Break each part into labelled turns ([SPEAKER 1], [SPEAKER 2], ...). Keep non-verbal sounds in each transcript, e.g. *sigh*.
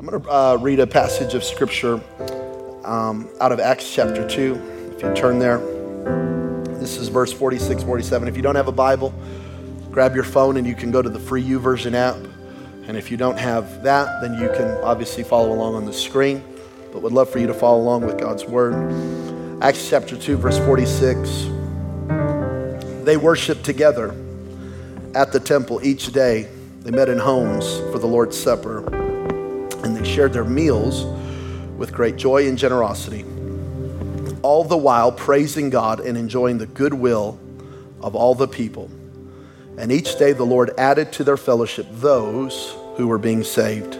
[SPEAKER 1] I'm going to uh, read a passage of scripture um, out of Acts chapter 2. If you turn there, this is verse 46, 47. If you don't have a Bible, grab your phone and you can go to the free YouVersion app. And if you don't have that, then you can obviously follow along on the screen. But would love for you to follow along with God's word. Acts chapter 2, verse 46. They worshiped together at the temple each day. They met in homes for the Lord's Supper, they shared their meals with great joy and generosity, all the while praising God and enjoying the goodwill of all the people. And each day the Lord added to their fellowship those who were being saved.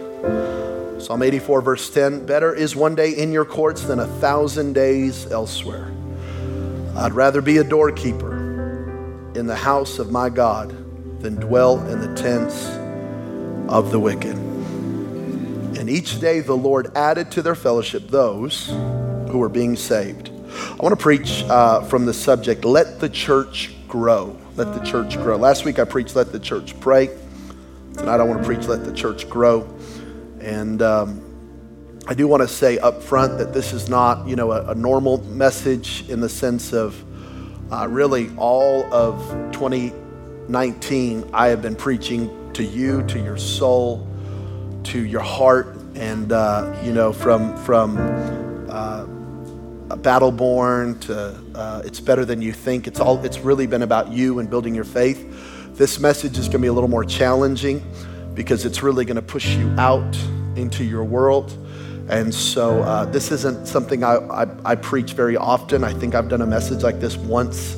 [SPEAKER 1] Psalm 84, verse 10 Better is one day in your courts than a thousand days elsewhere. I'd rather be a doorkeeper in the house of my God than dwell in the tents of the wicked. Each day the Lord added to their fellowship those who were being saved. I want to preach uh, from the subject, Let the Church Grow. Let the Church Grow. Last week I preached, Let the Church Pray. Tonight I want to preach, Let the Church Grow. And um, I do want to say up front that this is not, you know, a, a normal message in the sense of uh, really all of 2019, I have been preaching to you, to your soul, to your heart, and uh, you know, from from uh, Battleborn to uh, It's Better Than You Think. It's all. It's really been about you and building your faith. This message is going to be a little more challenging because it's really going to push you out into your world. And so uh, this isn't something I, I, I, preach very often. I think I've done a message like this once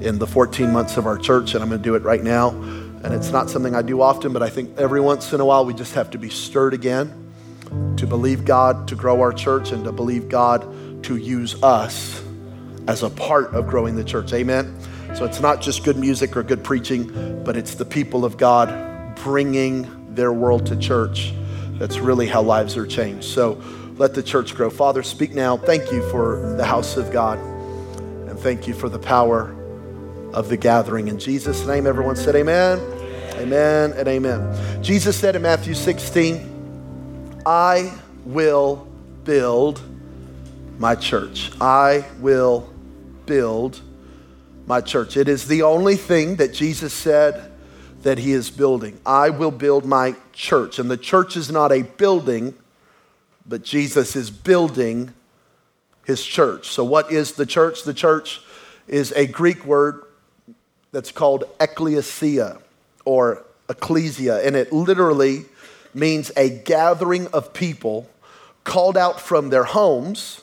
[SPEAKER 1] in the 14 months of our church, and I'm going to do it right now. And it's not something I do often, but I think every once in a while we just have to be stirred again to believe God to grow our church and to believe God to use us as a part of growing the church. Amen. So it's not just good music or good preaching, but it's the people of God bringing their world to church that's really how lives are changed. So let the church grow. Father, speak now. Thank you for the house of God. And thank you for the power of the gathering. In Jesus' name, everyone said amen. Amen, and amen. Jesus said in Matthew 16, I will build my church. I will build my church. It is the only thing that Jesus said that he is building. I will build my church. And the church is not a building, but Jesus is building his church. So, what is the church? The church is a Greek word that's called ecclesia or ecclesia, and it literally means a gathering of people called out from their homes,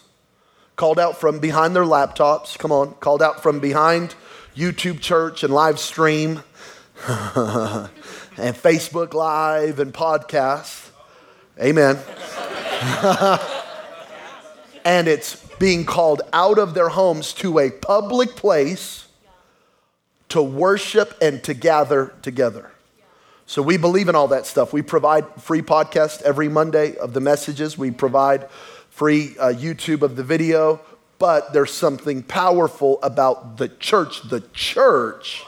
[SPEAKER 1] called out from behind their laptops, come on, called out from behind YouTube church and live stream *laughs* and Facebook Live and podcasts. Amen. *laughs* and it's being called out of their homes to a public place to worship and to gather together. So we believe in all that stuff. We provide free podcast every Monday of the messages. We provide free uh, YouTube of the video. But there's something powerful about the church. The church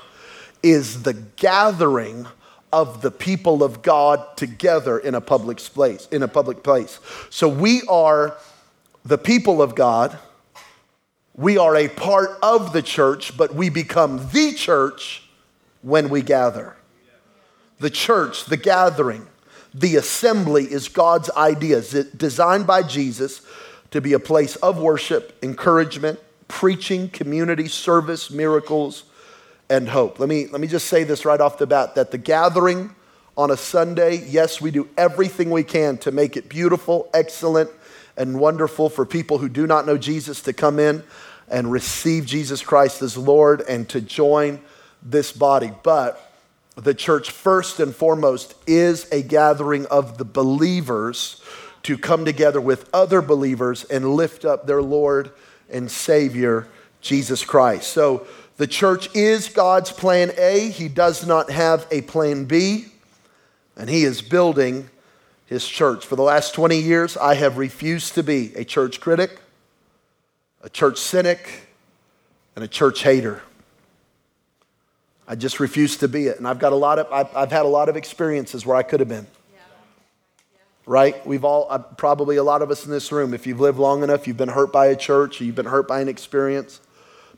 [SPEAKER 1] is the gathering of the people of God together in a public place, in a public place. So we are the people of God. We are a part of the church, but we become the church when we gather. The church, the gathering, the assembly is God's idea, designed by Jesus to be a place of worship, encouragement, preaching, community, service, miracles, and hope. Let me, let me just say this right off the bat that the gathering on a Sunday, yes, we do everything we can to make it beautiful, excellent, and wonderful for people who do not know Jesus to come in and receive Jesus Christ as Lord and to join this body. But the church, first and foremost, is a gathering of the believers to come together with other believers and lift up their Lord and Savior, Jesus Christ. So, the church is God's plan A. He does not have a plan B, and He is building His church. For the last 20 years, I have refused to be a church critic, a church cynic, and a church hater. I just refuse to be it. And I've got a lot of, I've, I've had a lot of experiences where I could have been. right? We've all, uh, probably a lot of us in this room, if you've lived long enough, you've been hurt by a church, or you've been hurt by an experience.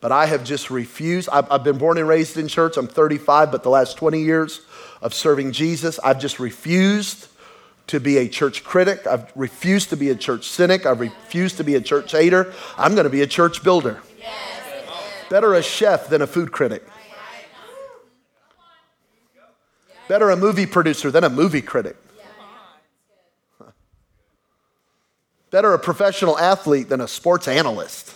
[SPEAKER 1] But I have just refused. I've, I've been born and raised in church. I'm 35, but the last 20 years of serving Jesus, I've just refused to be a church critic. I've refused to be a church cynic. I've refused to be a church hater. I'm going to be a church builder. Better a chef than a food critic. Better a movie producer than a movie critic. Better a professional athlete than a sports analyst.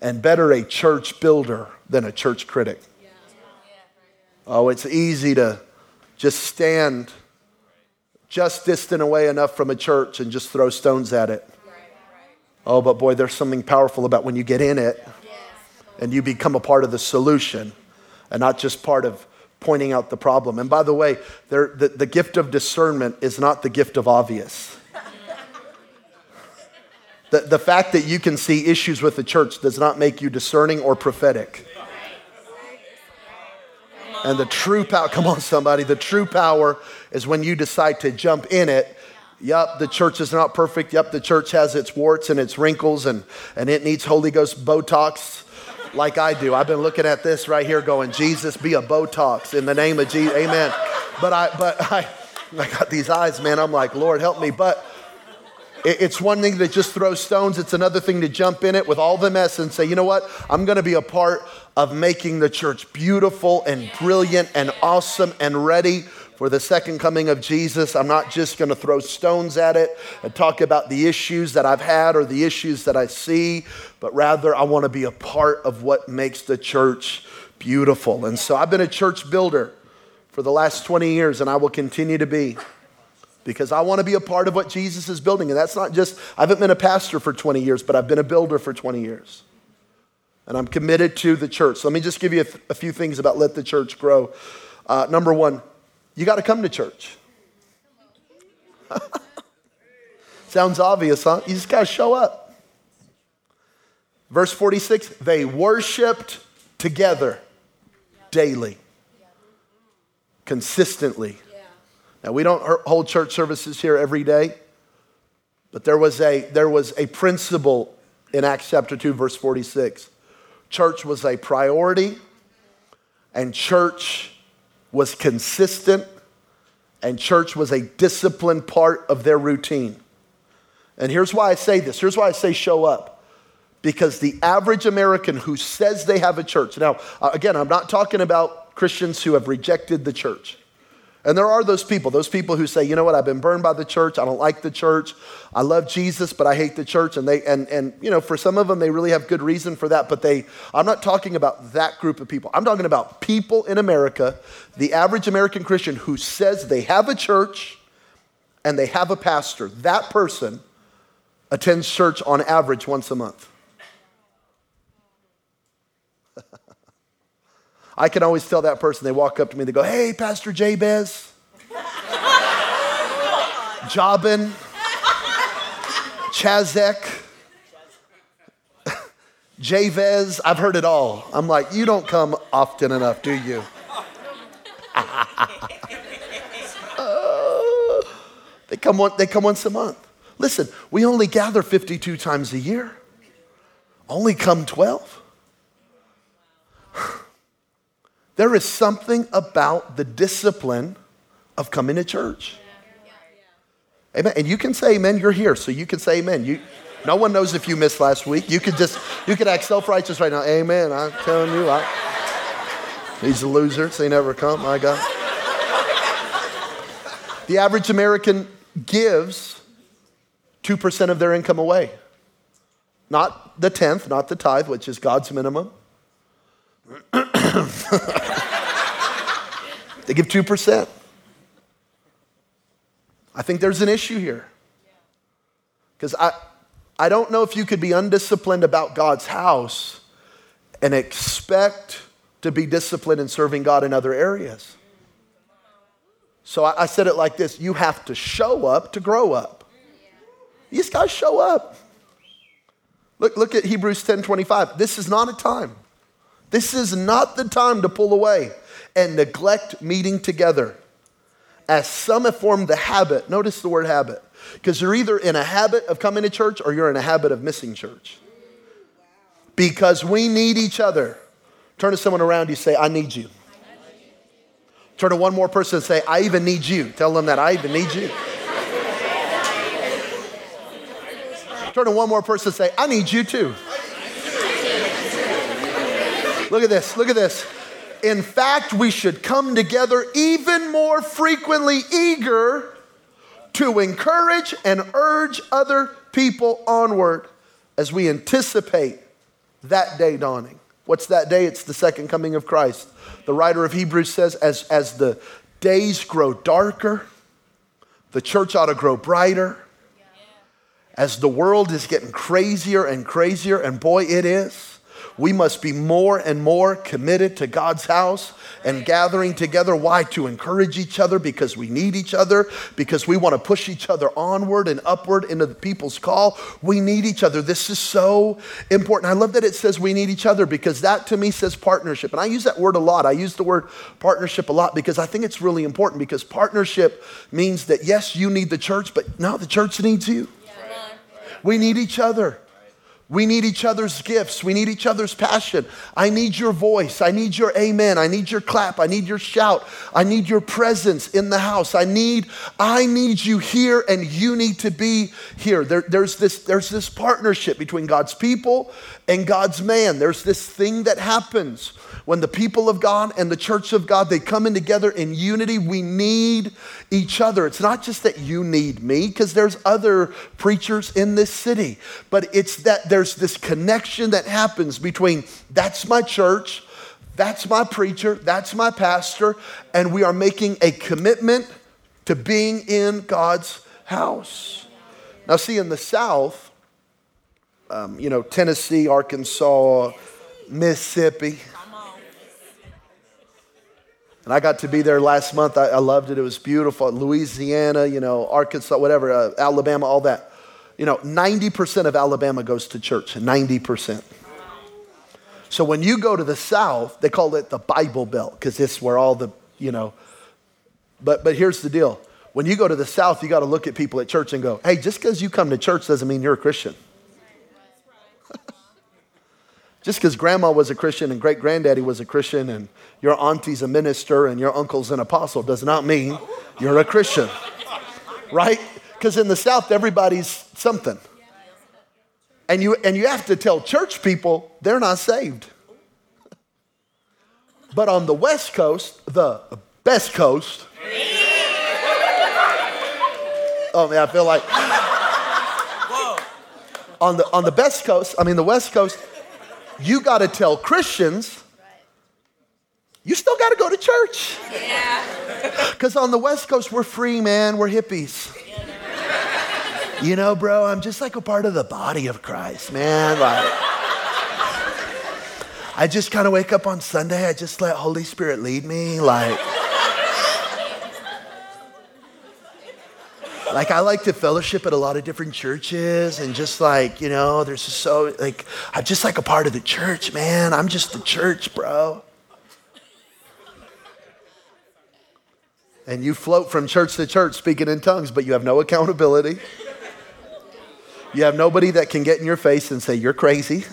[SPEAKER 1] and better a church builder than a church critic. Oh, it's easy to just stand just distant away enough from a church and just throw stones at it. Oh, but boy, there's something powerful about when you get in it and you become a part of the solution and not just part of pointing out the problem. And by the way, the, the gift of discernment is not the gift of obvious. The, the fact that you can see issues with the church does not make you discerning or prophetic. And the true power, come on, somebody, the true power is when you decide to jump in it. Yep, the church is not perfect. Yep, the church has its warts and its wrinkles and, and it needs Holy Ghost Botox like I do. I've been looking at this right here going, Jesus, be a Botox in the name of Jesus. Amen. But I, but I, I got these eyes, man. I'm like, Lord, help me. But it's one thing to just throw stones, it's another thing to jump in it with all the mess and say, you know what? I'm going to be a part of making the church beautiful and brilliant and awesome and ready for the second coming of Jesus. I'm not just going to throw stones at it and talk about the issues that I've had or the issues that I see, but rather I want to be a part of what makes the church beautiful. And so I've been a church builder for the last 20 years, and I will continue to be because I want to be a part of what Jesus is building. And that's not just, I haven't been a pastor for 20 years, but I've been a builder for 20 years. And I'm committed to the church. So let me just give you a, th- a few things about let the church grow. Uh, number one, you got to come to church. *laughs* Sounds obvious, huh? You just got to show up. Verse 46 they worshiped together daily, consistently now, we don't hold church services here every day, but there was a, there was a principle in Acts chapter 2, verse 46. Church was a priority, and church was consistent, and church was a disciplined part of their routine. And here's why I say this here's why I say show up. Because the average American who says they have a church, now, again, I'm not talking about Christians who have rejected the church. And there are those people, those people who say, you know what, I've been burned by the church. I don't like the church. I love Jesus, but I hate the church. And they and and you know, for some of them, they really have good reason for that. But they, I'm not talking about that group of people. I'm talking about people in America, the average American Christian who says they have a church and they have a pastor. That person attends church on average once a month. I can always tell that person, they walk up to me, they go, Hey, Pastor Jabez. Jobin. Chazek. Javez. I've heard it all. I'm like, You don't come often enough, do you? *laughs* they, come one, they come once a month. Listen, we only gather 52 times a year, only come 12. There is something about the discipline of coming to church. Amen. And you can say amen. You're here, so you can say amen. You, no one knows if you missed last week. You could just, you could act self-righteous right now. Amen. I'm telling you, I, he's a loser. So he never come. My God. The average American gives 2% of their income away. Not the tenth, not the tithe, which is God's minimum. *coughs* they give 2%. I think there's an issue here. Because I, I don't know if you could be undisciplined about God's house and expect to be disciplined in serving God in other areas. So I, I said it like this you have to show up to grow up. You just got to show up. Look, look at Hebrews 10 25. This is not a time This is not the time to pull away and neglect meeting together. As some have formed the habit, notice the word habit, because you're either in a habit of coming to church or you're in a habit of missing church. Because we need each other. Turn to someone around you, say, I need you. Turn to one more person and say, I even need you. Tell them that I even need you. Turn to one more person and say, I need you too. Look at this, look at this. In fact, we should come together even more frequently, eager to encourage and urge other people onward as we anticipate that day dawning. What's that day? It's the second coming of Christ. The writer of Hebrews says, as, as the days grow darker, the church ought to grow brighter. As the world is getting crazier and crazier, and boy, it is we must be more and more committed to God's house and gathering together. Why? To encourage each other because we need each other, because we want to push each other onward and upward into the people's call. We need each other. This is so important. I love that it says we need each other because that to me says partnership. And I use that word a lot. I use the word partnership a lot because I think it's really important because partnership means that yes, you need the church, but no, the church needs you. We need each other. We need each other's gifts. We need each other's passion. I need your voice. I need your amen. I need your clap. I need your shout. I need your presence in the house. I need, I need you here and you need to be here. There, there's, this, there's this partnership between God's people and God's man. There's this thing that happens when the people of God and the church of God they come in together in unity we need each other it's not just that you need me because there's other preachers in this city but it's that there's this connection that happens between that's my church that's my preacher that's my pastor and we are making a commitment to being in God's house now see in the south um, you know Tennessee Arkansas Mississippi and I got to be there last month. I, I loved it. It was beautiful. Louisiana, you know, Arkansas, whatever, uh, Alabama, all that. You know, 90% of Alabama goes to church, 90%. So when you go to the South, they call it the Bible Belt because it's where all the, you know, but, but here's the deal. When you go to the South, you got to look at people at church and go, hey, just because you come to church doesn't mean you're a Christian. *laughs* Just because grandma was a Christian and great granddaddy was a Christian and your auntie's a minister and your uncle's an apostle does not mean you're a Christian. Right? Because in the South, everybody's something. And you, and you have to tell church people they're not saved. But on the West Coast, the best coast, oh man, I feel like on the on the best coast, I mean the West Coast, you got to tell Christians, you still got to go to church. Yeah. *laughs* Because on the West Coast, we're free, man. We're hippies. You know, bro, I'm just like a part of the body of Christ, man. Like, I just kind of wake up on Sunday. I just let Holy Spirit lead me. Like, like I like to fellowship at a lot of different churches and just like, you know, there's just so like I'm just like a part of the church, man. I'm just the church, bro. And you float from church to church speaking in tongues, but you have no accountability. You have nobody that can get in your face and say, You're crazy.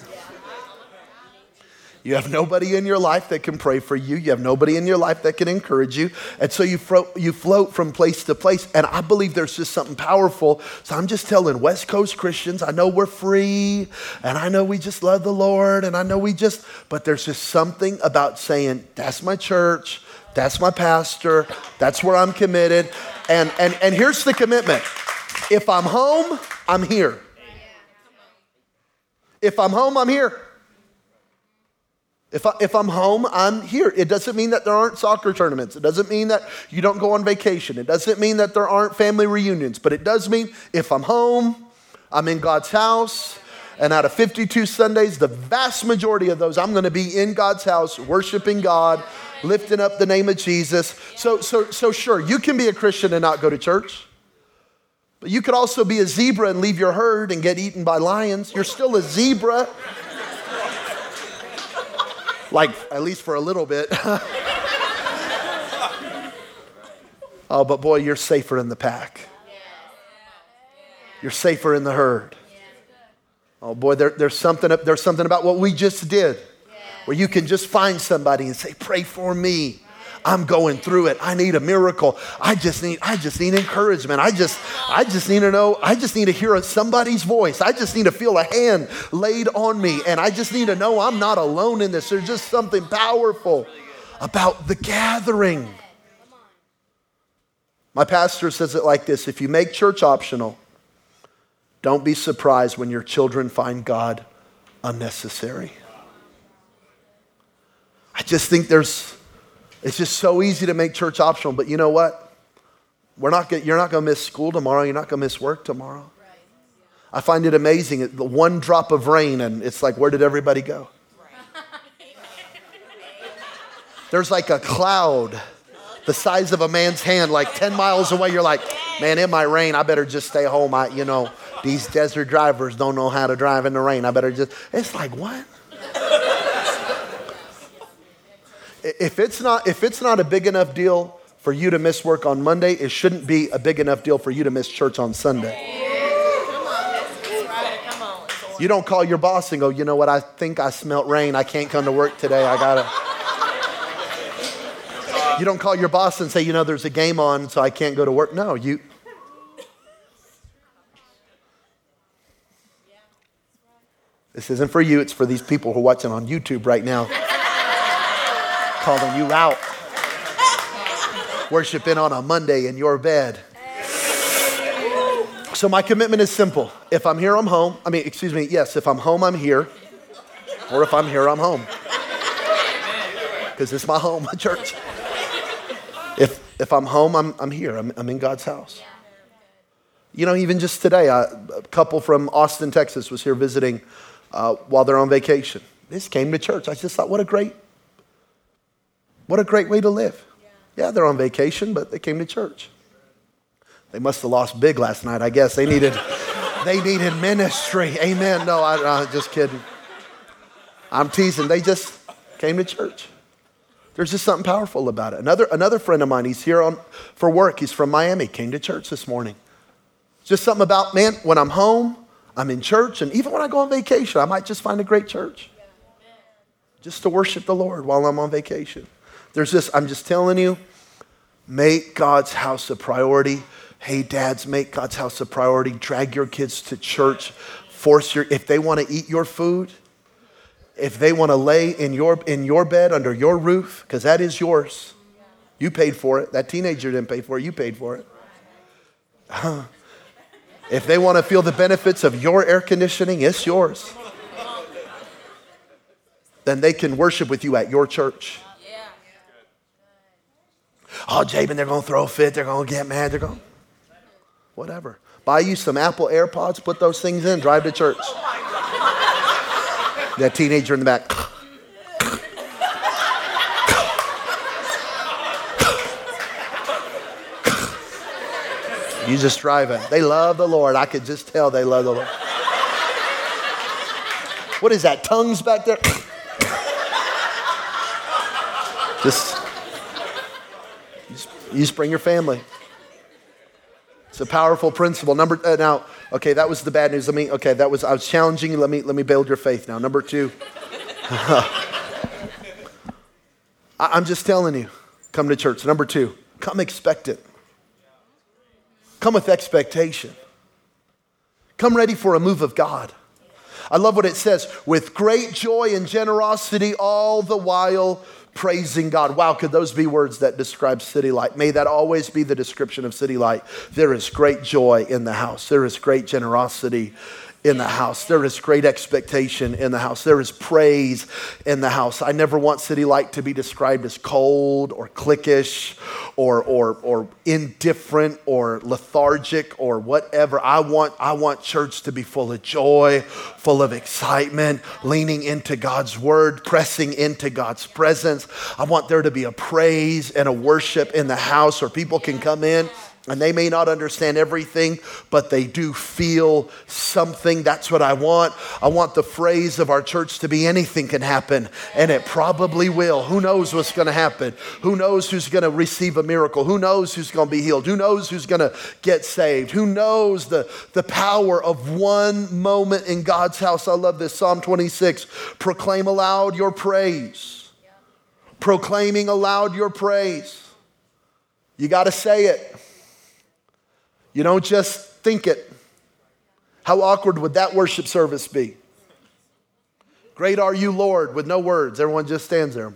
[SPEAKER 1] You have nobody in your life that can pray for you. You have nobody in your life that can encourage you. And so you, fro- you float from place to place. And I believe there's just something powerful. So I'm just telling West Coast Christians, I know we're free and I know we just love the Lord and I know we just, but there's just something about saying, that's my church, that's my pastor, that's where I'm committed. And, and, and here's the commitment if I'm home, I'm here. If I'm home, I'm here. If, I, if I'm home, I'm here. It doesn't mean that there aren't soccer tournaments. It doesn't mean that you don't go on vacation. It doesn't mean that there aren't family reunions. But it does mean if I'm home, I'm in God's house. And out of 52 Sundays, the vast majority of those, I'm going to be in God's house, worshiping God, lifting up the name of Jesus. So, so, so sure, you can be a Christian and not go to church. But you could also be a zebra and leave your herd and get eaten by lions. You're still a zebra. like at least for a little bit. *laughs* oh, but boy, you're safer in the pack. You're safer in the herd. Oh boy, there, there's, something, there's something about what we just did where you can just find somebody and say, Pray for me. I'm going through it. I need a miracle. I just need I just need encouragement. I just I just need to know, I just need to hear somebody's voice. I just need to feel a hand laid on me and I just need to know I'm not alone in this. There's just something powerful about the gathering. My pastor says it like this, if you make church optional, don't be surprised when your children find God unnecessary. I just think there's it's just so easy to make church optional, but you know what? We're not you're not going to miss school tomorrow. You're not going to miss work tomorrow. I find it amazing. The one drop of rain, and it's like, where did everybody go? There's like a cloud the size of a man's hand, like 10 miles away. You're like, man, it might rain. I better just stay home. I, you know, these desert drivers don't know how to drive in the rain. I better just. It's like, what? If it's not if it's not a big enough deal for you to miss work on Monday, it shouldn't be a big enough deal for you to miss church on Sunday. You don't call your boss and go, you know what, I think I smelt rain. I can't come to work today. I gotta. You don't call your boss and say, you know, there's a game on, so I can't go to work. No, you. This isn't for you, it's for these people who are watching on YouTube right now calling you out. Worshiping on a Monday in your bed. So my commitment is simple. If I'm here, I'm home. I mean, excuse me, yes, if I'm home, I'm here. Or if I'm here, I'm home. Because it's my home, *laughs* my church. If, if I'm home, I'm, I'm here. I'm, I'm in God's house. You know, even just today, a couple from Austin, Texas was here visiting uh, while they're on vacation. This came to church. I just thought, what a great what a great way to live. Yeah, they're on vacation, but they came to church. They must have lost big last night, I guess. They needed, *laughs* they needed ministry. Amen. No, I, I'm just kidding. I'm teasing. They just came to church. There's just something powerful about it. Another, another friend of mine, he's here on, for work. He's from Miami, came to church this morning. Just something about, man, when I'm home, I'm in church, and even when I go on vacation, I might just find a great church just to worship the Lord while I'm on vacation. There's this, I'm just telling you, make God's house a priority. Hey, dads, make God's house a priority. Drag your kids to church. Force your, if they want to eat your food, if they want to lay in your, in your bed under your roof, because that is yours. You paid for it. That teenager didn't pay for it. You paid for it. if they want to feel the benefits of your air conditioning, it's yours. Then they can worship with you at your church. Oh, Jabin, they're going to throw a fit. They're going to get mad. They're going, whatever. Buy you some Apple AirPods, put those things in, drive to church. that teenager in the back. You just driving. They love the Lord. I could just tell they love the Lord. What is that? Tongues back there? just you just bring your family. It's a powerful principle. Number uh, now, okay, that was the bad news. Let me okay, that was I was challenging you. Let me let me build your faith now. Number two. *laughs* I'm just telling you, come to church. Number two, come expectant. Come with expectation. Come ready for a move of God. I love what it says with great joy and generosity, all the while praising God. Wow, could those be words that describe City Light? May that always be the description of City Light. There is great joy in the house, there is great generosity in the house. There is great expectation in the house. There is praise in the house. I never want City Light to be described as cold or cliquish or, or, or indifferent or lethargic or whatever. I want, I want church to be full of joy, full of excitement, leaning into God's word, pressing into God's presence. I want there to be a praise and a worship in the house where people can come in And they may not understand everything, but they do feel something. That's what I want. I want the phrase of our church to be anything can happen, and it probably will. Who knows what's going to happen? Who knows who's going to receive a miracle? Who knows who's going to be healed? Who knows who's going to get saved? Who knows the, the power of one moment in God's house? I love this. Psalm 26 proclaim aloud your praise. Proclaiming aloud your praise. You got to say it. You don't just think it. How awkward would that worship service be? Great are you, Lord, with no words. Everyone just stands there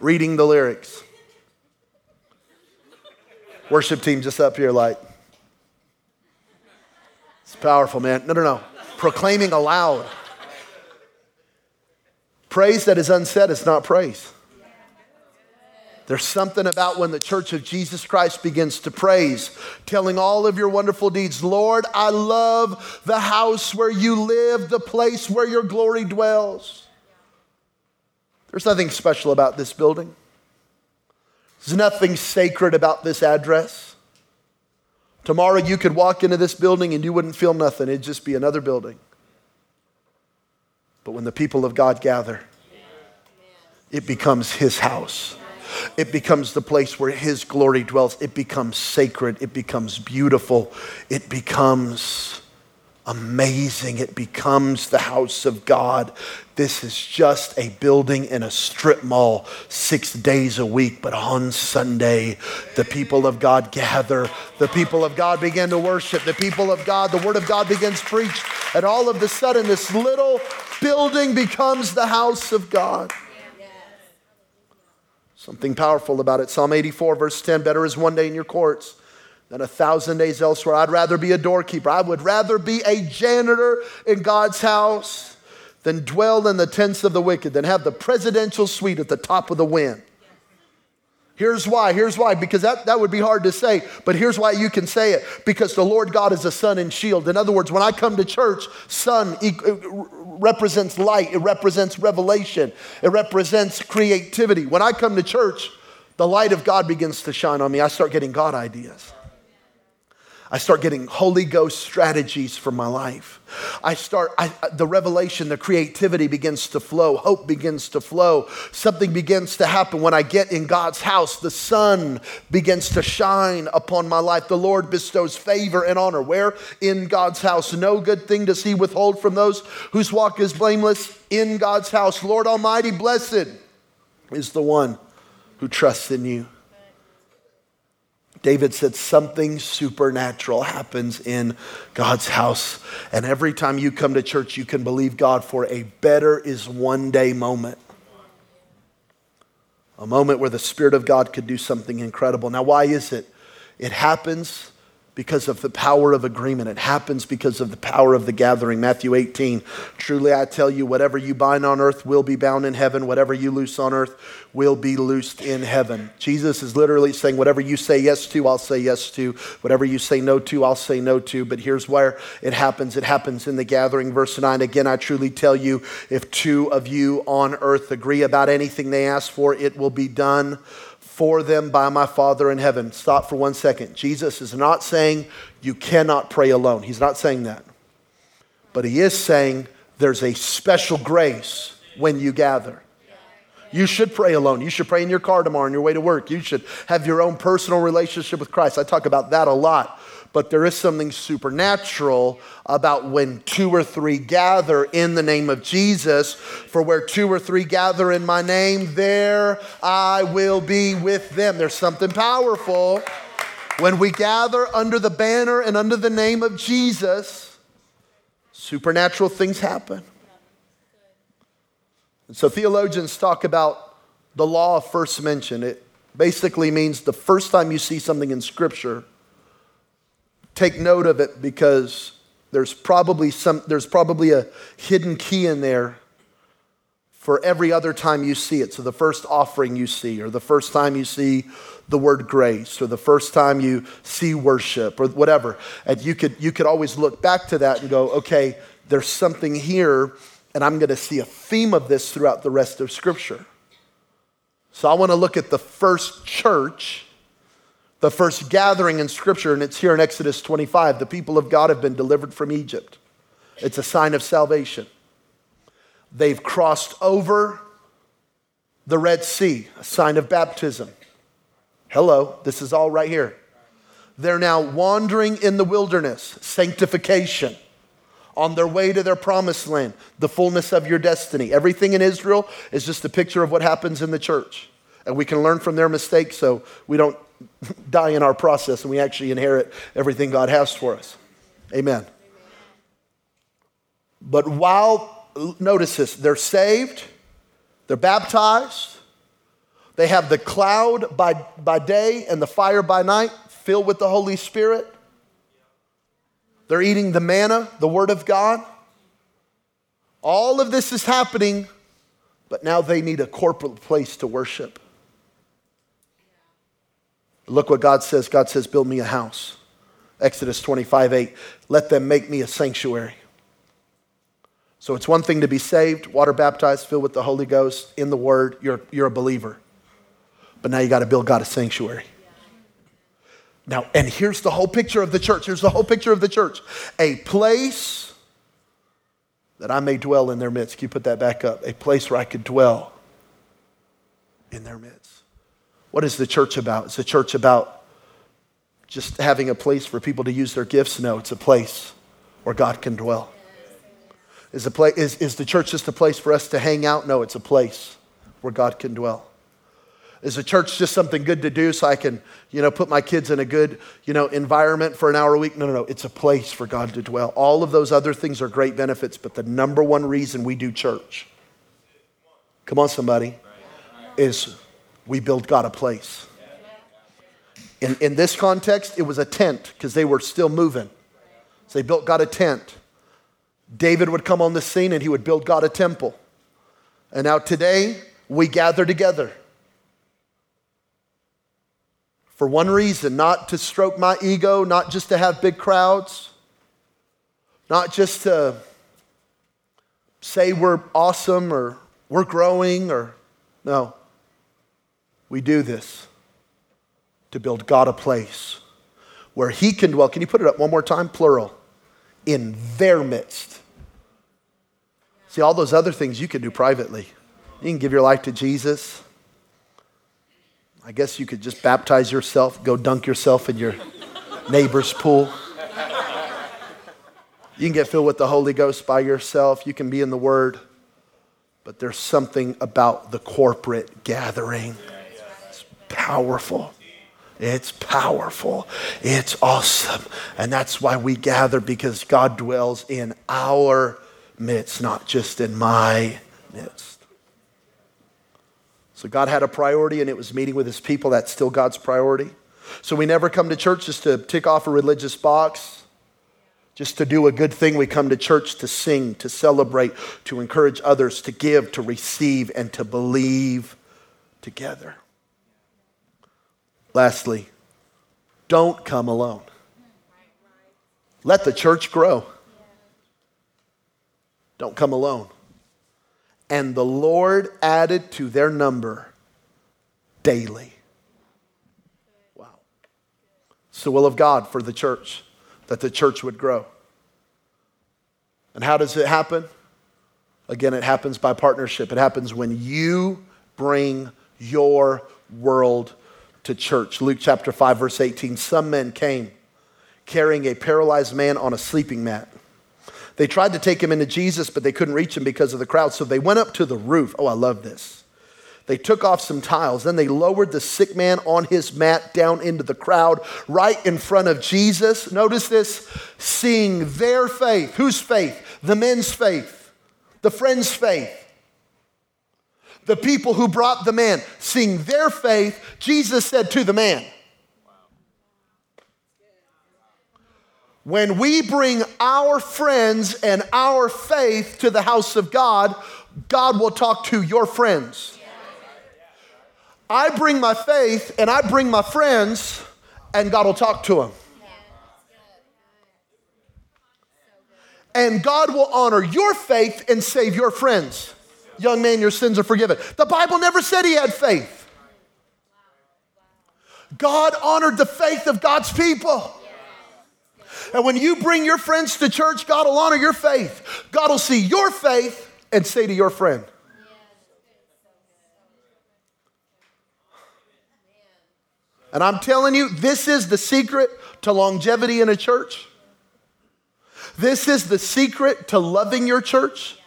[SPEAKER 1] reading the lyrics. Worship team just up here, like, it's powerful, man. No, no, no. Proclaiming aloud. Praise that is unsaid is not praise. There's something about when the church of Jesus Christ begins to praise, telling all of your wonderful deeds. Lord, I love the house where you live, the place where your glory dwells. There's nothing special about this building. There's nothing sacred about this address. Tomorrow you could walk into this building and you wouldn't feel nothing. It'd just be another building. But when the people of God gather, it becomes his house. It becomes the place where His glory dwells. It becomes sacred. It becomes beautiful. It becomes amazing. It becomes the house of God. This is just a building in a strip mall six days a week, but on Sunday, the people of God gather. The people of God begin to worship. The people of God, the Word of God begins preached. And all of a sudden, this little building becomes the house of God. Something powerful about it. Psalm 84, verse 10 Better is one day in your courts than a thousand days elsewhere. I'd rather be a doorkeeper. I would rather be a janitor in God's house than dwell in the tents of the wicked, than have the presidential suite at the top of the Wynn. Here's why. Here's why. Because that, that would be hard to say, but here's why you can say it. Because the Lord God is a sun and shield. In other words, when I come to church, sun represents light, it represents revelation, it represents creativity. When I come to church, the light of God begins to shine on me. I start getting God ideas. I start getting Holy Ghost strategies for my life. I start, I, the revelation, the creativity begins to flow. Hope begins to flow. Something begins to happen when I get in God's house. The sun begins to shine upon my life. The Lord bestows favor and honor. Where? In God's house. No good thing does He withhold from those whose walk is blameless. In God's house. Lord Almighty, blessed is the one who trusts in you. David said something supernatural happens in God's house. And every time you come to church, you can believe God for a better is one day moment. A moment where the Spirit of God could do something incredible. Now, why is it? It happens because of the power of agreement. It happens because of the power of the gathering. Matthew 18, truly I tell you, whatever you bind on earth will be bound in heaven, whatever you loose on earth will be loosed in heaven. Jesus is literally saying, whatever you say yes to, I'll say yes to. Whatever you say no to, I'll say no to. But here's where it happens it happens in the gathering. Verse 9, again, I truly tell you, if two of you on earth agree about anything they ask for, it will be done for them by my Father in heaven. Stop for one second. Jesus is not saying you cannot pray alone. He's not saying that. But he is saying there's a special grace when you gather. You should pray alone. You should pray in your car tomorrow on your way to work. You should have your own personal relationship with Christ. I talk about that a lot but there is something supernatural about when two or three gather in the name of Jesus. For where two or three gather in my name, there I will be with them. There's something powerful. When we gather under the banner and under the name of Jesus, supernatural things happen. And so theologians talk about the law of first mention. It basically means the first time you see something in Scripture, take note of it because there's probably some there's probably a hidden key in there for every other time you see it. So the first offering you see, or the first time you see the word grace, or the first time you see worship, or whatever. And you could you could always look back to that and go, okay, there's something here, and I'm gonna see a theme of this throughout the rest of Scripture. So I want to look at the first church the first gathering in Scripture, and it's here in Exodus 25. The people of God have been delivered from Egypt. It's a sign of salvation. They've crossed over the Red Sea, a sign of baptism. Hello, this is all right here. They're now wandering in the wilderness, sanctification, on their way to their promised land, the fullness of your destiny. Everything in Israel is just a picture of what happens in the church. And we can learn from their mistakes so we don't die in our process and we actually inherit everything God has for us. Amen. But while, notice this, they're saved, they're baptized, they have the cloud by, by day and the fire by night, filled with the Holy Spirit. They're eating the manna, the Word of God. All of this is happening, but now they need a corporate place to worship. Look what God says. God says, Build me a house. Exodus 25 8. Let them make me a sanctuary. So it's one thing to be saved, water baptized, filled with the Holy Ghost, in the Word. You're, you're a believer. But now you got to build God a sanctuary. Now, and here's the whole picture of the church. Here's the whole picture of the church a place that I may dwell in their midst. Can you put that back up? A place where I could dwell in their midst. What is the church about? Is the church about just having a place for people to use their gifts? No, it's a place where God can dwell. Is, a place, is, is the church just a place for us to hang out? No, it's a place where God can dwell. Is the church just something good to do so I can, you know, put my kids in a good, you know, environment for an hour a week? No, no, no. It's a place for God to dwell. All of those other things are great benefits, but the number one reason we do church, come on, somebody, is we build God a place. In, in this context, it was a tent because they were still moving. So they built God a tent. David would come on the scene and he would build God a temple. And now today, we gather together for one reason not to stroke my ego, not just to have big crowds, not just to say we're awesome or we're growing or no. We do this to build God a place where He can dwell. Can you put it up one more time? Plural. In their midst. See, all those other things you can do privately. You can give your life to Jesus. I guess you could just baptize yourself, go dunk yourself in your neighbor's pool. You can get filled with the Holy Ghost by yourself. You can be in the Word. But there's something about the corporate gathering powerful. It's powerful. It's awesome. And that's why we gather because God dwells in our midst, not just in my midst. So God had a priority and it was meeting with his people. That's still God's priority. So we never come to church just to tick off a religious box, just to do a good thing. We come to church to sing, to celebrate, to encourage others, to give, to receive, and to believe together. Lastly, don't come alone. Let the church grow. Don't come alone. And the Lord added to their number daily. Wow. It's the will of God for the church that the church would grow. And how does it happen? Again, it happens by partnership. It happens when you bring your world to church. Luke chapter 5, verse 18. Some men came carrying a paralyzed man on a sleeping mat. They tried to take him into Jesus, but they couldn't reach him because of the crowd. So they went up to the roof. Oh, I love this. They took off some tiles. Then they lowered the sick man on his mat down into the crowd right in front of Jesus. Notice this seeing their faith. Whose faith? The men's faith, the friend's faith the people who brought the man, seeing their faith, Jesus said to the man, When we bring our friends and our faith to the house of God, God will talk to your friends. I bring my faith and I bring my friends, and God will talk to them. And God will honor your faith and save your friends. Young man, your sins are forgiven. The Bible never said he had faith. God honored the faith of God's people. And when you bring your friends to church, God will honor your faith. God will see your faith and say to your friend, And I'm telling you, this is the secret to longevity in a church. This is the secret to loving your church.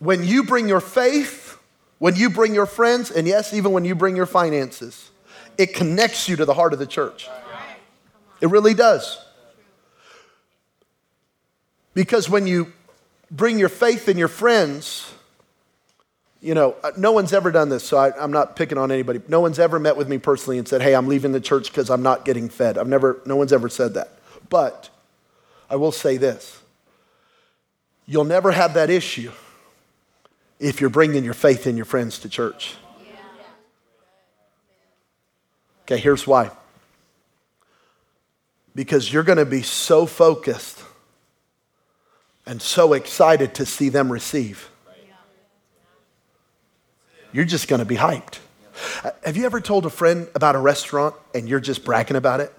[SPEAKER 1] When you bring your faith, when you bring your friends, and yes, even when you bring your finances, it connects you to the heart of the church. It really does. Because when you bring your faith and your friends, you know, uh, no one's ever done this, so I, am not picking on anybody. No one's ever met with me personally and said, hey, I'm leaving the church because I'm not getting fed. I've never, no one's ever said that. But I will say this you'll never have that issue if you're bringing your faith and your friends to church. Okay, here's why. Because you're going to be so focused and so excited to see them receive you're just going to be hyped. Have you ever told a friend about a restaurant and you're just bragging about it?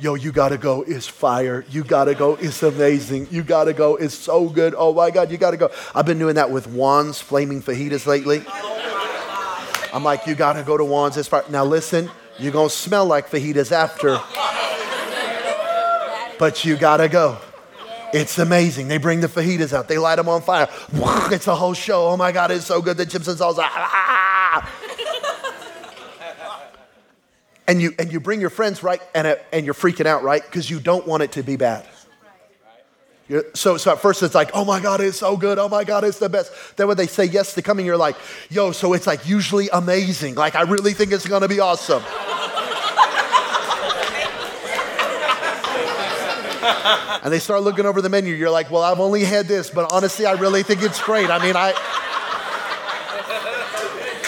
[SPEAKER 1] Yo, you gotta go, it's fire. You gotta go, it's amazing. You gotta go, it's so good. Oh my God, you gotta go. I've been doing that with Juan's Flaming Fajitas lately. I'm like, you gotta go to Juan's, it's fire. Now listen, you're gonna smell like fajitas after, but you gotta go. It's amazing. They bring the fajitas out. They light them on fire. It's a whole show. Oh my God, it's so good. The chips and salsa. And you and you bring your friends right, and uh, and you're freaking out right because you don't want it to be bad. So so at first it's like, oh my God, it's so good. Oh my God, it's the best. Then when they say yes to coming, you're like, yo. So it's like usually amazing. Like I really think it's gonna be awesome. and they start looking over the menu. You're like, well, I've only had this, but honestly, I really think it's great. I mean, I. *laughs*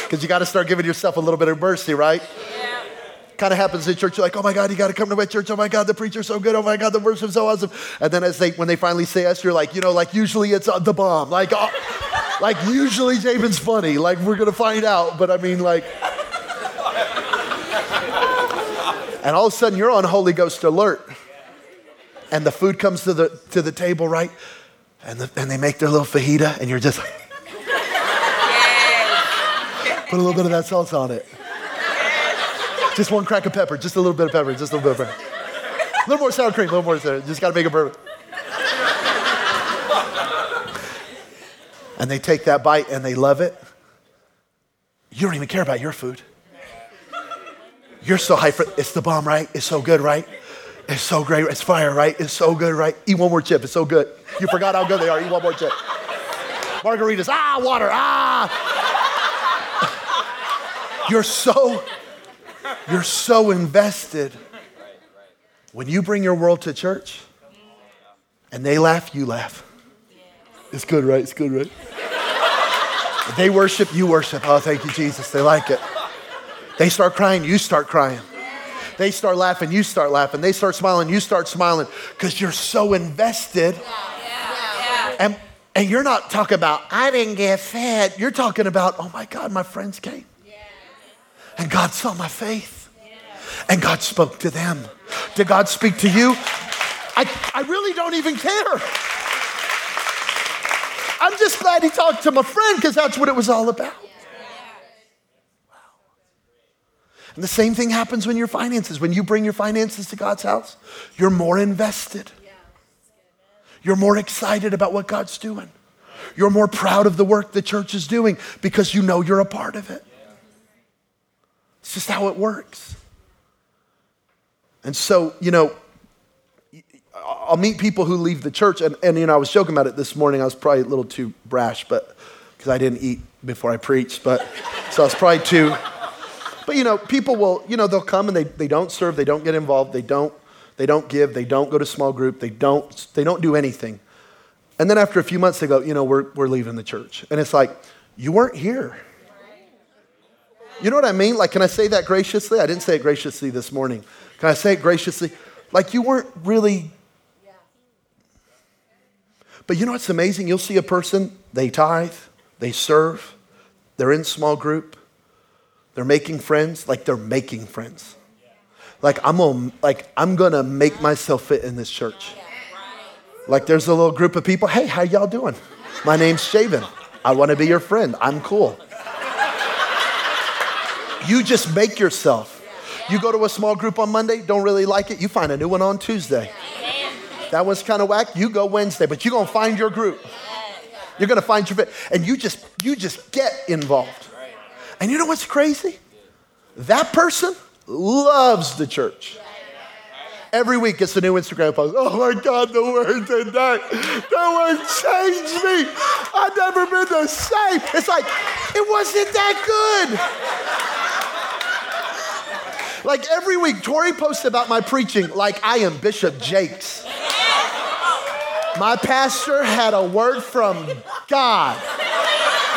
[SPEAKER 1] Because you got to start giving yourself a little bit of mercy, right? Kind of happens in church. You're like, oh my God, you got to come to my church. Oh my God, the preacher's so good. Oh my God, the worship's so awesome. And then as they, when they finally say yes, you're like, you know, like usually it's uh, the bomb. Like, uh, like usually Jabin's funny. Like we're gonna find out. But I mean, like. And all of a sudden, you're on Holy Ghost alert and the food comes to the, to the table, right? And, the, and they make their little fajita, and you're just *laughs* put a little bit of that sauce on it. Just one crack of pepper, just a little bit of pepper, just a little bit of pepper. A little more sour cream, a little more sour. Just got to make it perfect. and they take that bite and they love it. You don't even care about your food. You're so hyped. For, it's the bomb, right? It's so good, right? It's so great. It's fire, right? It's so good, right? Eat one more chip. It's so good. You forgot how good they are. Eat one more chip. Margaritas. Ah, water. Ah. You're so, you're so invested. When you bring your world to church and they laugh, you laugh. It's good, right? It's good, right? They worship, you worship. Oh, thank you, Jesus. They like it. They start crying, you start crying. They start laughing, you start laughing. They start smiling, you start smiling because you're so invested. And, and you're not talking about, I didn't get fed. You're talking about, oh my God, my friends came. And God saw my faith. And God spoke to them. Did God speak to you? I, I really don't even care. I'm just glad he talked to my friend because that's what it was all about. And the same thing happens when your finances, when you bring your finances to God's house, you're more invested. You're more excited about what God's doing. You're more proud of the work the church is doing because you know you're a part of it. It's just how it works. And so, you know, I'll meet people who leave the church, and, and you know, I was joking about it this morning. I was probably a little too brash, but because I didn't eat before I preached, but so I was probably too but you know, people will, you know, they'll come and they, they don't serve, they don't get involved, they don't, they don't give, they don't go to small group, they don't, they don't do anything. And then after a few months, they go, you know, we're, we're leaving the church. And it's like, you weren't here. You know what I mean? Like, can I say that graciously? I didn't say it graciously this morning. Can I say it graciously? Like, you weren't really. But you know what's amazing? You'll see a person, they tithe, they serve, they're in small group, They're making friends like they're making friends. Like I'm gonna, like I'm gonna make myself fit in this church. Like there's a little group of people. Hey, how y'all doing? My name's Shaven. I want to be your friend. I'm cool. You just make yourself. You go to a small group on Monday, don't really like it, you find a new one on Tuesday. That one's kind of whack. You go Wednesday, but you're gonna find your group. You're gonna find your fit, and you just you just get involved. And you know what's crazy? That person loves the church. Every week it's a new Instagram post. Oh my God, the word. That word changed me. I've never been the same. It's like, it wasn't that good. Like every week, Tori posts about my preaching like I am Bishop Jakes. My pastor had a word from God.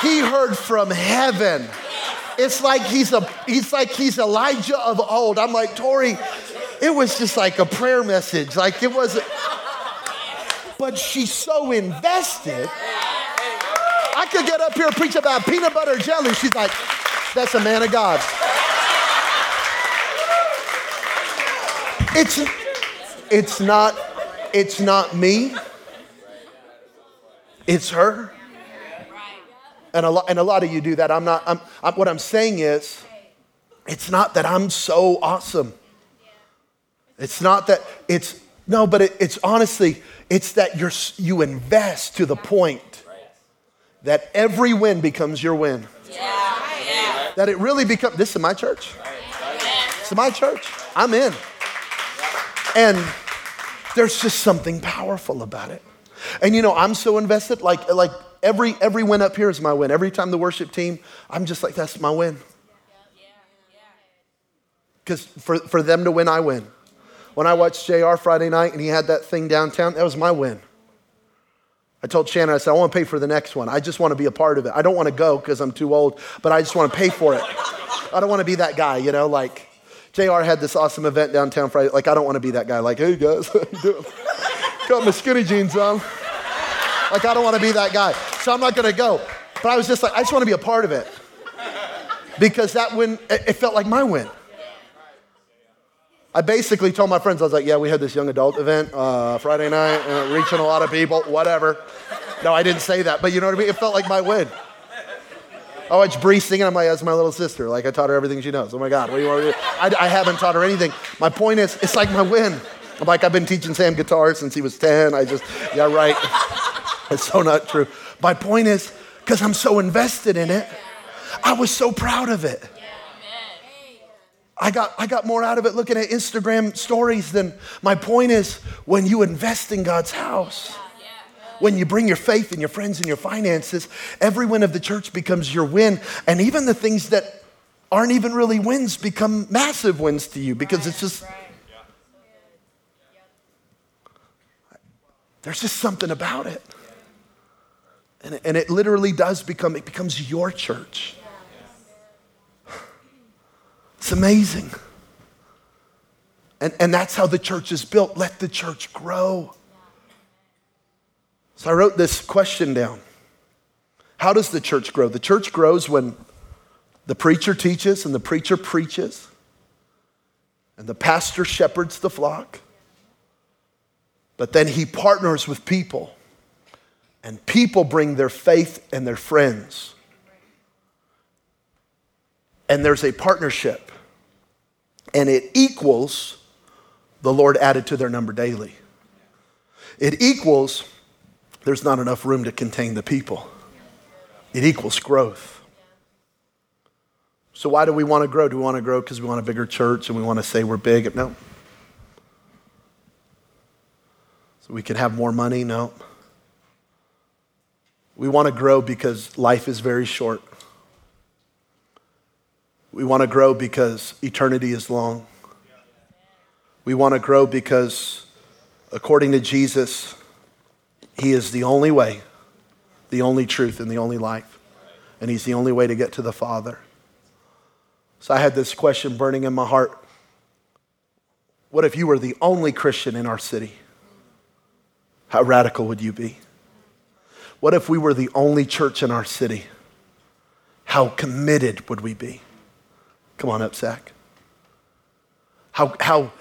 [SPEAKER 1] He heard from heaven. It's like he's a he's like he's Elijah of old. I'm like, Tori, it was just like a prayer message. Like it wasn't. But she's so invested. I could get up here and preach about peanut butter jelly. She's like, that's a man of God. It's it's not it's not me. It's her. And a, lot, and a lot of you do that. I'm not, I'm, I'm, what I'm saying is, it's not that I'm so awesome. It's not that it's, no, but it, it's honestly, it's that you're, you invest to the point that every win becomes your win. Yeah. That it really becomes, this is my church. This is my church. I'm in. And there's just something powerful about it. And you know, I'm so invested, like, like every, every win up here is my win. Every time the worship team, I'm just like, that's my win. Because for, for them to win, I win. When I watched JR Friday night and he had that thing downtown, that was my win. I told Shannon, I said, I want to pay for the next one. I just want to be a part of it. I don't want to go because I'm too old, but I just want to pay for it. I don't want to be that guy, you know, like JR had this awesome event downtown Friday. Like, I don't want to be that guy. Like, hey guys? *laughs* Got my skinny jeans on. Like, I don't want to be that guy. So I'm not going to go. But I was just like, I just want to be a part of it. Because that win, it felt like my win. I basically told my friends, I was like, yeah, we had this young adult event uh, Friday night, uh, reaching a lot of people, whatever. No, I didn't say that, but you know what I mean? It felt like my win. I watched Bree singing. I'm like, that's my little sister. Like, I taught her everything she knows. Oh my God, what do you want to do? I, I haven't taught her anything. My point is, it's like my win. I'm like, I've been teaching Sam guitar since he was 10. I just, yeah, right. *laughs* it's so not true. My point is, because I'm so invested in it, I was so proud of it. I got, I got more out of it looking at Instagram stories than my point is when you invest in God's house, when you bring your faith and your friends and your finances, every win of the church becomes your win. And even the things that aren't even really wins become massive wins to you because it's just, there's just something about it. And, and it literally does become, it becomes your church. It's amazing. And, and that's how the church is built. Let the church grow. So I wrote this question down How does the church grow? The church grows when the preacher teaches and the preacher preaches, and the pastor shepherds the flock. But then he partners with people, and people bring their faith and their friends. And there's a partnership, and it equals the Lord added to their number daily. It equals there's not enough room to contain the people. It equals growth. So, why do we want to grow? Do we want to grow because we want a bigger church and we want to say we're big? No. So we can have more money? No. We want to grow because life is very short. We want to grow because eternity is long. We want to grow because, according to Jesus, He is the only way, the only truth, and the only life. And He's the only way to get to the Father. So I had this question burning in my heart What if you were the only Christian in our city? How radical would you be? What if we were the only church in our city? How committed would we be? Come on up, Zach. How, how,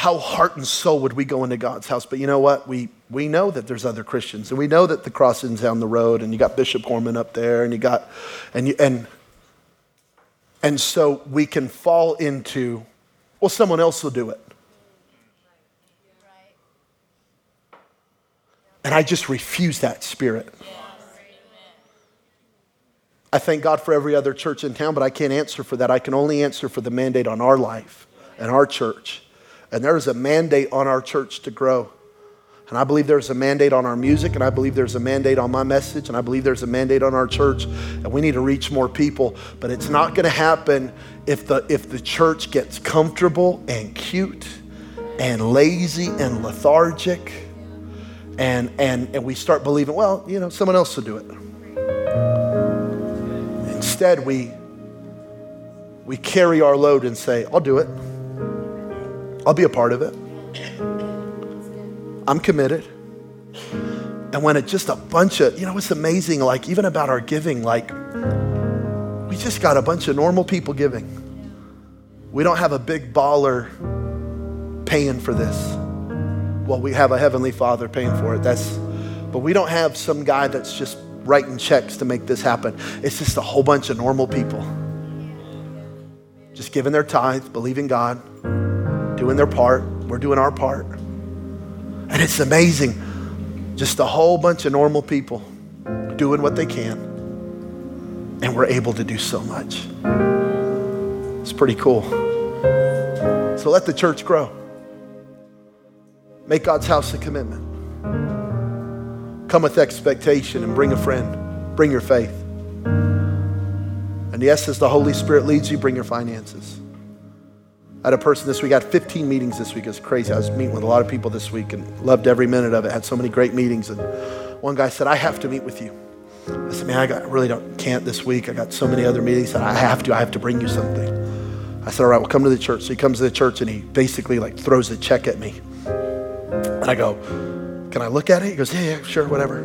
[SPEAKER 1] how heart and soul would we go into God's house? But you know what? We, we know that there's other Christians, and we know that the crossing's down the road, and you got Bishop Gorman up there, and you got, and you, and, and so we can fall into, well, someone else will do it. And I just refuse that spirit. I thank God for every other church in town, but I can't answer for that. I can only answer for the mandate on our life and our church. And there is a mandate on our church to grow. And I believe there's a mandate on our music, and I believe there's a mandate on my message, and I believe there's a mandate on our church, and we need to reach more people. But it's not going to happen if the, if the church gets comfortable and cute and lazy and lethargic, and, and, and we start believing, well, you know, someone else will do it. Instead, we, we carry our load and say, I'll do it. I'll be a part of it. I'm committed. And when it's just a bunch of, you know, it's amazing, like even about our giving, like we just got a bunch of normal people giving. We don't have a big baller paying for this. Well, we have a heavenly father paying for it. That's, but we don't have some guy that's just writing checks to make this happen. It's just a whole bunch of normal people just giving their tithe, believing God, doing their part. We're doing our part. And it's amazing. Just a whole bunch of normal people doing what they can. And we're able to do so much. It's pretty cool. So let the church grow. Make God's house a commitment. Come with expectation and bring a friend. Bring your faith. And yes, as the Holy Spirit leads you, bring your finances. I had a person this week, I had 15 meetings this week. It's crazy. I was meeting with a lot of people this week and loved every minute of it. Had so many great meetings. And one guy said, I have to meet with you. I said, man, I got, really don't, can't this week. I got so many other meetings. He said, I have to, I have to bring you something. I said, all right, well, come to the church. So he comes to the church and he basically like throws a check at me. And I go, can I look at it? He goes, yeah, yeah, sure, whatever.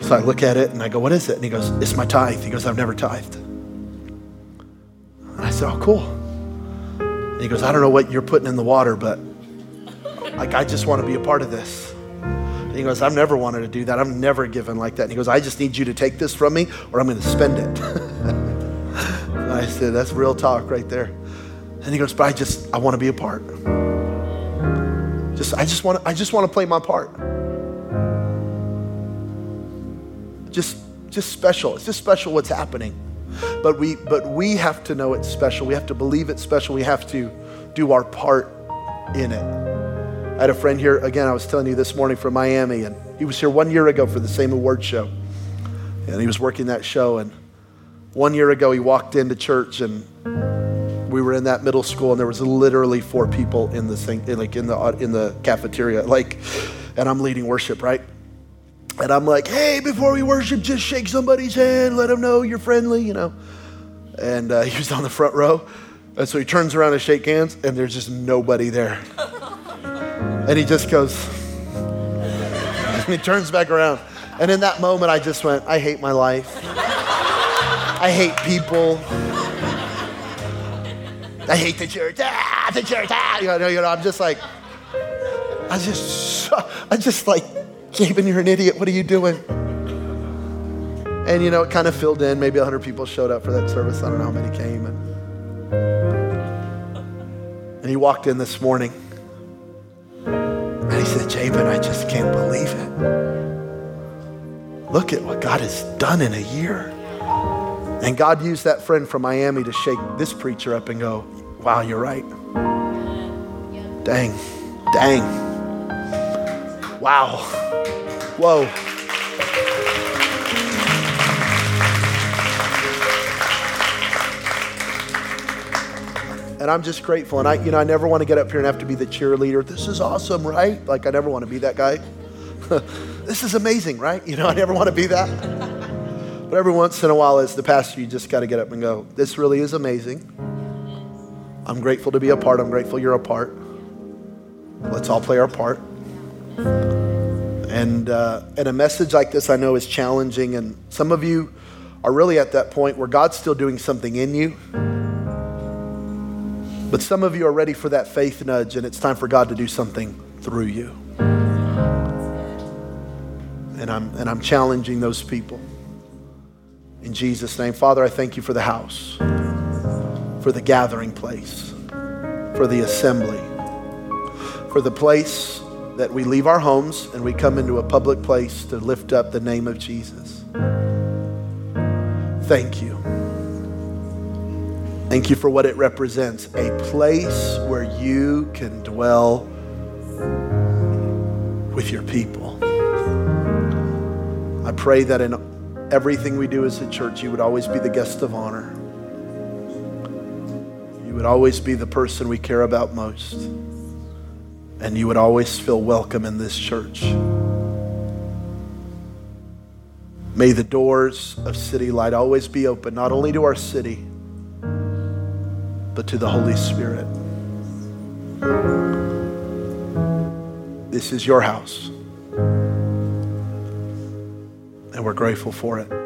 [SPEAKER 1] So I look at it and I go, what is it? And he goes, it's my tithe. He goes, I've never tithed. And I said, oh, cool. He goes, I don't know what you're putting in the water, but like, I just want to be a part of this. And he goes, I've never wanted to do that. I'm never given like that. And he goes, I just need you to take this from me or I'm going to spend it. *laughs* I said, that's real talk right there. And he goes, but I just, I want to be a part. Just, I just want to, I just want to play my part. Just, just special. It's just special what's happening. But we, but we have to know it's special. We have to believe it's special. We have to do our part in it. I had a friend here, again, I was telling you this morning from Miami, and he was here one year ago for the same award show. And he was working that show. And one year ago, he walked into church, and we were in that middle school, and there was literally four people in the thing, like in the in the cafeteria, like, and I'm leading worship, right? And I'm like, hey, before we worship, just shake somebody's hand, let them know you're friendly, you know. And uh, *laughs* he was on the front row. And so he turns around to shake hands, and there's just nobody there. *laughs* And he just goes, and *laughs* he turns back around. And in that moment, I just went, I hate my life. I hate people. I hate the church. Ah, the church. Ah. You know, you know, I'm just like, I just, I just like, Jabin, you're an idiot. What are you doing? And you know, it kind of filled in. Maybe 100 people showed up for that service. I don't know how many came. And, and he walked in this morning. And he said, Jabin, I just can't believe it. Look at what God has done in a year. And God used that friend from Miami to shake this preacher up and go, wow, you're right. Dang, dang. Wow. Whoa. And I'm just grateful. And I, you know, I never want to get up here and have to be the cheerleader. This is awesome, right? Like I never want to be that guy. *laughs* this is amazing, right? You know, I never want to be that. But every once in a while, as the pastor, you just got to get up and go, this really is amazing. I'm grateful to be a part. I'm grateful you're a part. Let's all play our part. And, uh, and a message like this I know is challenging, and some of you are really at that point where God's still doing something in you. But some of you are ready for that faith nudge, and it's time for God to do something through you. And I'm, and I'm challenging those people. In Jesus' name, Father, I thank you for the house, for the gathering place, for the assembly, for the place that we leave our homes and we come into a public place to lift up the name of Jesus. Thank you. Thank you for what it represents a place where you can dwell with your people. I pray that in everything we do as a church, you would always be the guest of honor. You would always be the person we care about most and you would always feel welcome in this church. May the doors of City Light always be open, not only to our city, but to the Holy Spirit. This is your house, and we're grateful for it.